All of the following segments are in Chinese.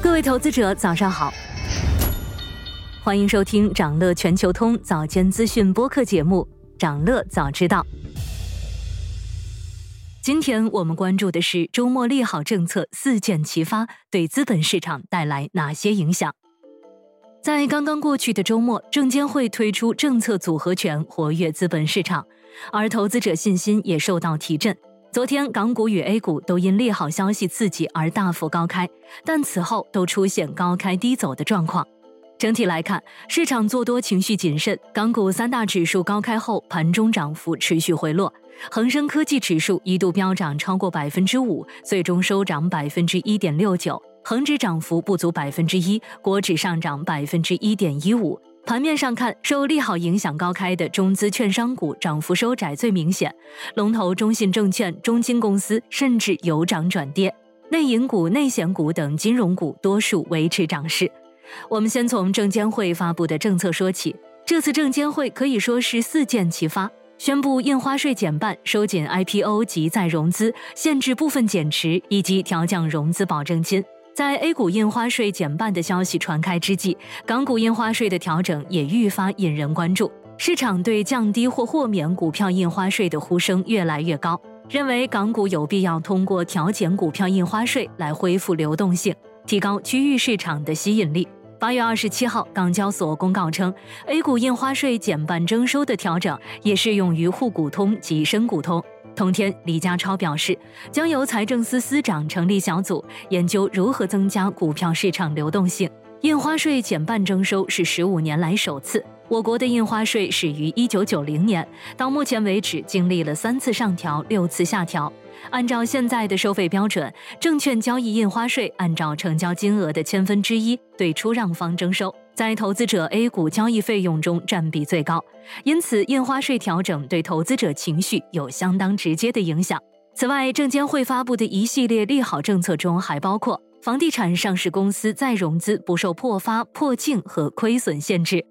各位投资者，早上好，欢迎收听长乐全球通早间资讯播客节目《长乐早知道》。今天我们关注的是周末利好政策四箭齐发，对资本市场带来哪些影响？在刚刚过去的周末，证监会推出政策组合拳，活跃资本市场，而投资者信心也受到提振。昨天港股与 A 股都因利好消息刺激而大幅高开，但此后都出现高开低走的状况。整体来看，市场做多情绪谨慎，港股三大指数高开后盘中涨幅持续回落，恒生科技指数一度飙涨超过百分之五，最终收涨百分之一点六九，恒指涨幅不足百分之一，国指上涨百分之一点一五。盘面上看，受利好影响高开的中资券商股涨幅收窄最明显，龙头中信证券、中金公司甚至由涨转跌，内银股、内险股等金融股多数维持涨势。我们先从证监会发布的政策说起，这次证监会可以说是四箭齐发，宣布印花税减半、收紧 IPO 及再融资、限制部分减持以及调降融资保证金。在 A 股印花税减半的消息传开之际，港股印花税的调整也愈发引人关注。市场对降低或豁免股票印花税的呼声越来越高，认为港股有必要通过调减股票印花税来恢复流动性，提高区域市场的吸引力。八月二十七号，港交所公告称，A 股印花税减半征收的调整也适用于沪股通及深股通。同天，李家超表示，将由财政司司长成立小组，研究如何增加股票市场流动性。印花税减半征收是十五年来首次。我国的印花税始于一九九零年，到目前为止经历了三次上调、六次下调。按照现在的收费标准，证券交易印花税按照成交金额的千分之一对出让方征收。在投资者 A 股交易费用中占比最高，因此印花税调整对投资者情绪有相当直接的影响。此外，证监会发布的一系列利好政策中还包括房地产上市公司再融资不受破发、破净和亏损限制。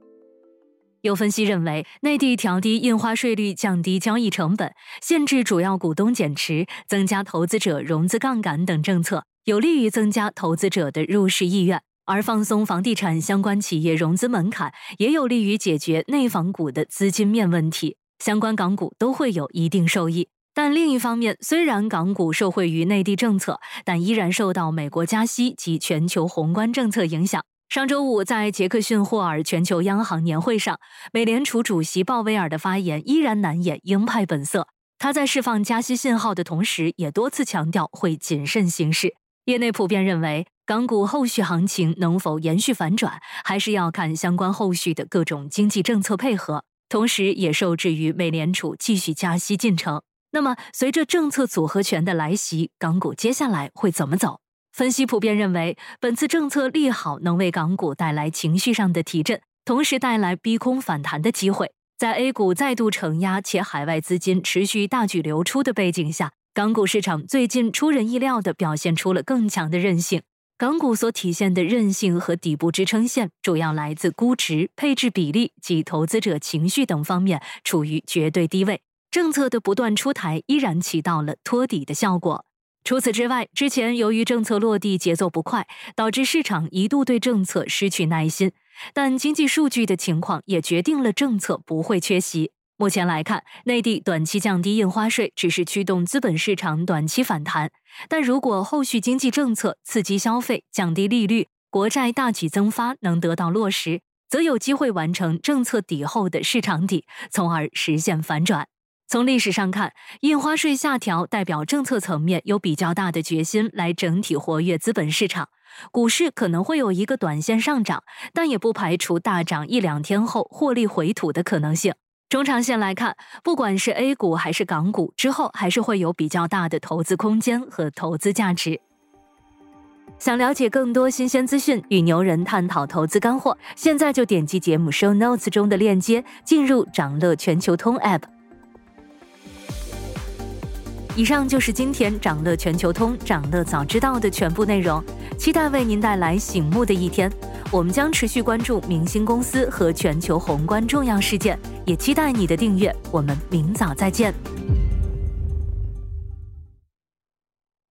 有分析认为，内地调低印花税率、降低交易成本、限制主要股东减持、增加投资者融资杠杆等政策，有利于增加投资者的入市意愿。而放松房地产相关企业融资门槛，也有利于解决内房股的资金面问题，相关港股都会有一定受益。但另一方面，虽然港股受惠于内地政策，但依然受到美国加息及全球宏观政策影响。上周五，在杰克逊霍尔全球央行年会上，美联储主席鲍威尔的发言依然难掩鹰派本色。他在释放加息信号的同时，也多次强调会谨慎行事。业内普遍认为。港股后续行情能否延续反转，还是要看相关后续的各种经济政策配合，同时也受制于美联储继续加息进程。那么，随着政策组合拳的来袭，港股接下来会怎么走？分析普遍认为，本次政策利好能为港股带来情绪上的提振，同时带来逼空反弹的机会。在 A 股再度承压且海外资金持续大举流出的背景下，港股市场最近出人意料地表现出了更强的韧性。港股所体现的韧性和底部支撑线，主要来自估值、配置比例及投资者情绪等方面处于绝对低位。政策的不断出台，依然起到了托底的效果。除此之外，之前由于政策落地节奏不快，导致市场一度对政策失去耐心。但经济数据的情况也决定了政策不会缺席。目前来看，内地短期降低印花税只是驱动资本市场短期反弹，但如果后续经济政策刺激消费、降低利率、国债大举增发能得到落实，则有机会完成政策底后的市场底，从而实现反转。从历史上看，印花税下调代表政策层面有比较大的决心来整体活跃资本市场，股市可能会有一个短线上涨，但也不排除大涨一两天后获利回吐的可能性。中长线来看，不管是 A 股还是港股，之后还是会有比较大的投资空间和投资价值。想了解更多新鲜资讯，与牛人探讨投资干货，现在就点击节目 show notes 中的链接，进入掌乐全球通 app。以上就是今天掌乐全球通掌乐早知道的全部内容，期待为您带来醒目的一天。我们将持续关注明星公司和全球宏观重要事件，也期待你的订阅。我们明早再见。